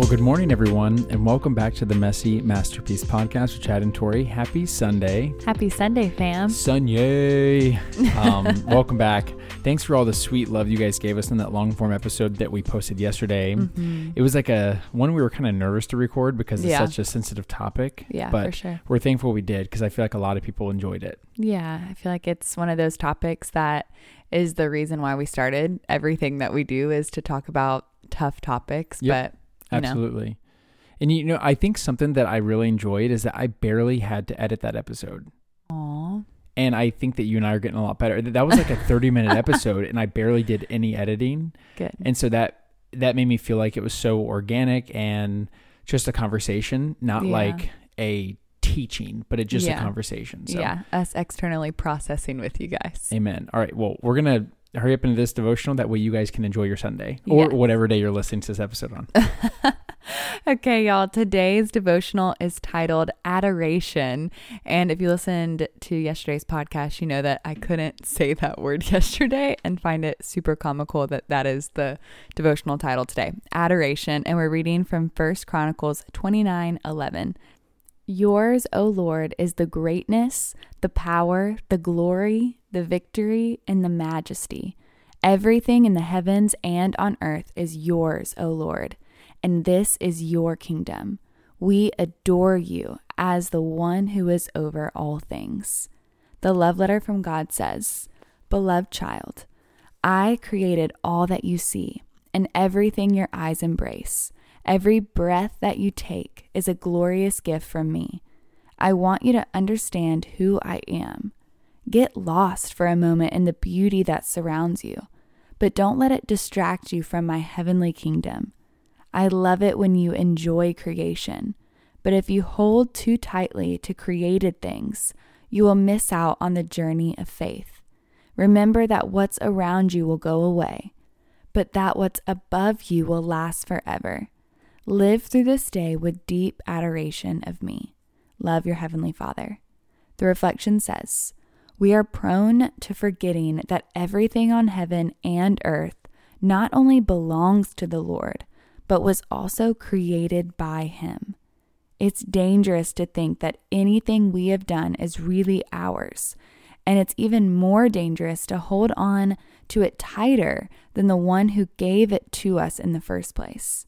Well, good morning, everyone, and welcome back to the Messy Masterpiece podcast with Chad and Tori. Happy Sunday. Happy Sunday, fam. Sunday. Um, welcome back. Thanks for all the sweet love you guys gave us in that long form episode that we posted yesterday. Mm-hmm. It was like a one we were kind of nervous to record because it's Yeah. such a sensitive topic. Yeah, but for sure. we're thankful we did because I feel like a lot of people enjoyed it. Yeah, I feel like it's one of those topics that is the reason why we started. Everything that we do is to talk about tough topics, Yep. but you know. Absolutely. And you know, I think something that I really enjoyed is that I barely had to edit that episode. Aw. And I think that you and I are getting a lot better. That was like a 30 minute episode and I barely did any editing. Good. And so that that made me feel like it was so organic and just a conversation, not Yeah. like a teaching, but it just a conversation. So Yeah, us externally processing with you guys. amen. All right. Well, we're gonna hurry up into this devotional that way you guys can enjoy your Sunday or Yes. whatever day you're listening to this episode on. okay, y'all. Today's devotional is titled Adoration. And if you listened to yesterday's podcast, you know that I couldn't say that word yesterday and find it super comical that that is the devotional title today Adoration. And we're reading from First Chronicles 29 11. Yours, O Lord, is the greatness, the power, the glory, the victory, and the majesty. Everything in the heavens and on earth is yours, O Lord, and this is your kingdom. We adore you as the one who is over all things. The love letter from God says, Beloved child, I created all that you see and everything your eyes embrace. Every breath that you take is a glorious gift from me. I want you to understand who I am. Get lost for a moment in the beauty that surrounds you, but don't let it distract you from my heavenly kingdom. I love it when you enjoy creation, but if you hold too tightly to created things, you will miss out on the journey of faith. Remember that what's around you will go away, but that what's above you will last forever. Live through this day with deep adoration of me. Love your Heavenly Father. The reflection says, We are prone to forgetting that everything on heaven and earth not only belongs to the Lord, but was also created by Him. It's dangerous to think that anything we have done is really ours, and it's even more dangerous to hold on to it tighter than the one who gave it to us in the first place.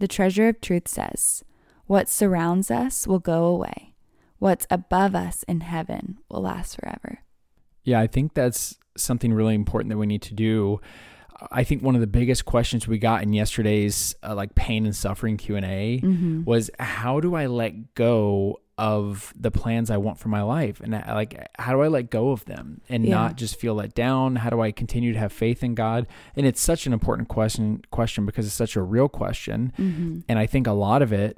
The treasure of truth says, What surrounds us will go away. What's above us in heaven will last forever. Yeah, I think that's something really important that we need to do. I think one of the biggest questions we got in yesterday's uh, like pain and suffering Q and A Mm-hmm. was how do I let go of the plans I want for my life, and I, like how do I let go of them and Yeah. not just feel let down? How do I continue to have faith in God? And it's such an important question question because it's such a real question, Mm-hmm. and I think a lot of it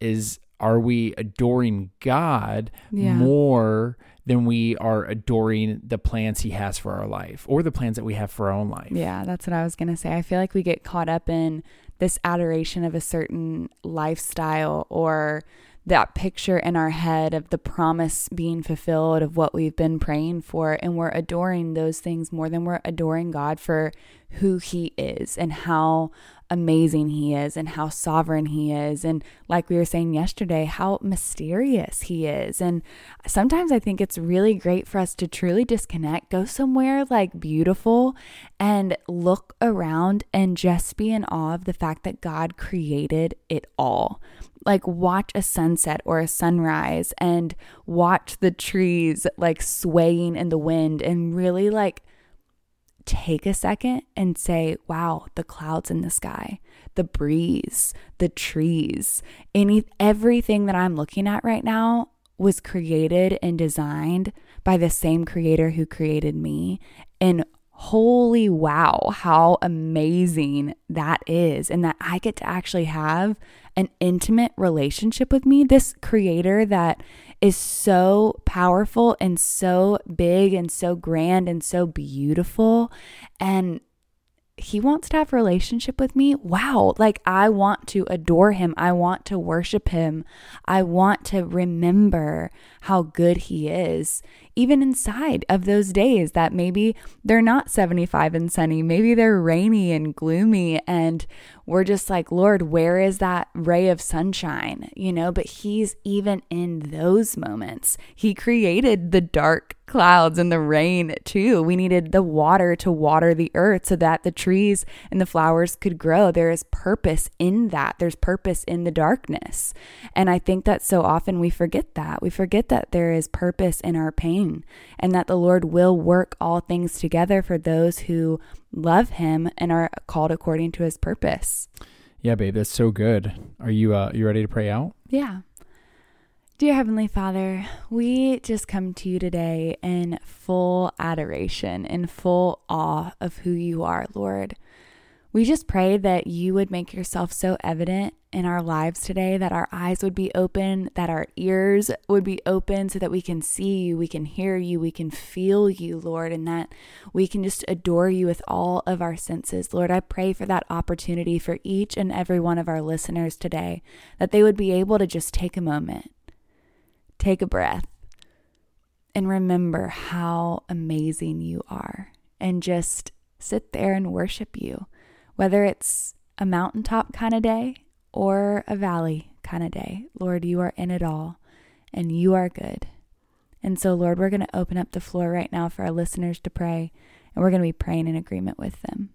is are we adoring God Yeah. more than we are adoring the plans he has for our life or the plans that we have for our own life. Yeah, that's what I was going to say. I feel like we get caught up in this adoration of a certain lifestyle or that picture in our head of the promise being fulfilled of what we've been praying for. And we're adoring those things more than we're adoring God for who He is and how amazing He is and how sovereign He is. And like we were saying yesterday, how mysterious He is. And sometimes I think it's really great for us to truly disconnect, go somewhere like beautiful and look around and just be in awe of the fact that God created it all. Like, watch a sunset or a sunrise and watch the trees like swaying in the wind and really like take a second and say, wow, the clouds in the sky, the breeze, the trees, any everything that I'm looking at right now was created and designed by the same creator who created me. And holy wow, how amazing that is. And that I get to actually have an intimate relationship with me, this creator that is so powerful and so big and so grand and so beautiful. And he wants to have a relationship with me. Wow. Like, I want to adore him. I want to worship him. I want to remember how good he is, even inside of those days that maybe they're not 75 and sunny. Maybe they're rainy and gloomy. And we're just like, Lord, where is that ray of sunshine? You know, but he's even in those moments. He created the dark clouds and the rain too. We needed the water to water the earth so that the trees and the flowers could grow. There is purpose in that. There's purpose in the darkness. And I think that so often we forget that. We forget that there is purpose in our pain and that the Lord will work all things together for those who love him and are called according to his purpose. Yeah, babe, that's so good. Are you uh you ready to pray out? Yeah. Dear Heavenly Father, we just come to you today in full adoration, in full awe of who you are, Lord. We just pray that you would make yourself so evident in our lives today, that our eyes would be open, that our ears would be open so that we can see you, we can hear you, we can feel you, Lord, and that we can just adore you with all of our senses. Lord, I pray for that opportunity for each and every one of our listeners today, that they would be able to just take a moment take a breath and remember how amazing you are and just sit there and worship you, whether it's a mountaintop kind of day or a valley kind of day. Lord, you are in it all and you are good. And so, Lord, we're going to open up the floor right now for our listeners to pray, and we're going to be praying in agreement with them.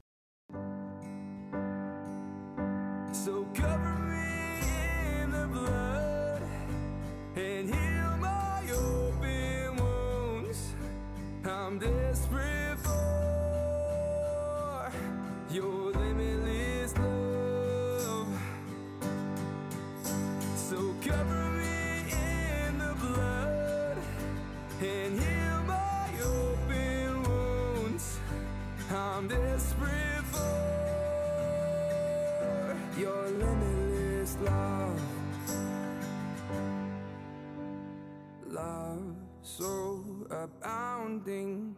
Abounding,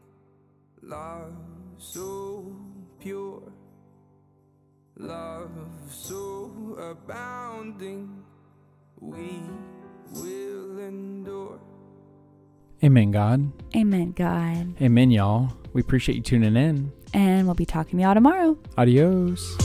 love so pure, love so abounding, we will endure. Amen, God. Amen, God. Amen, y'all. We appreciate you tuning in. And we'll be talking to y'all tomorrow. Adios.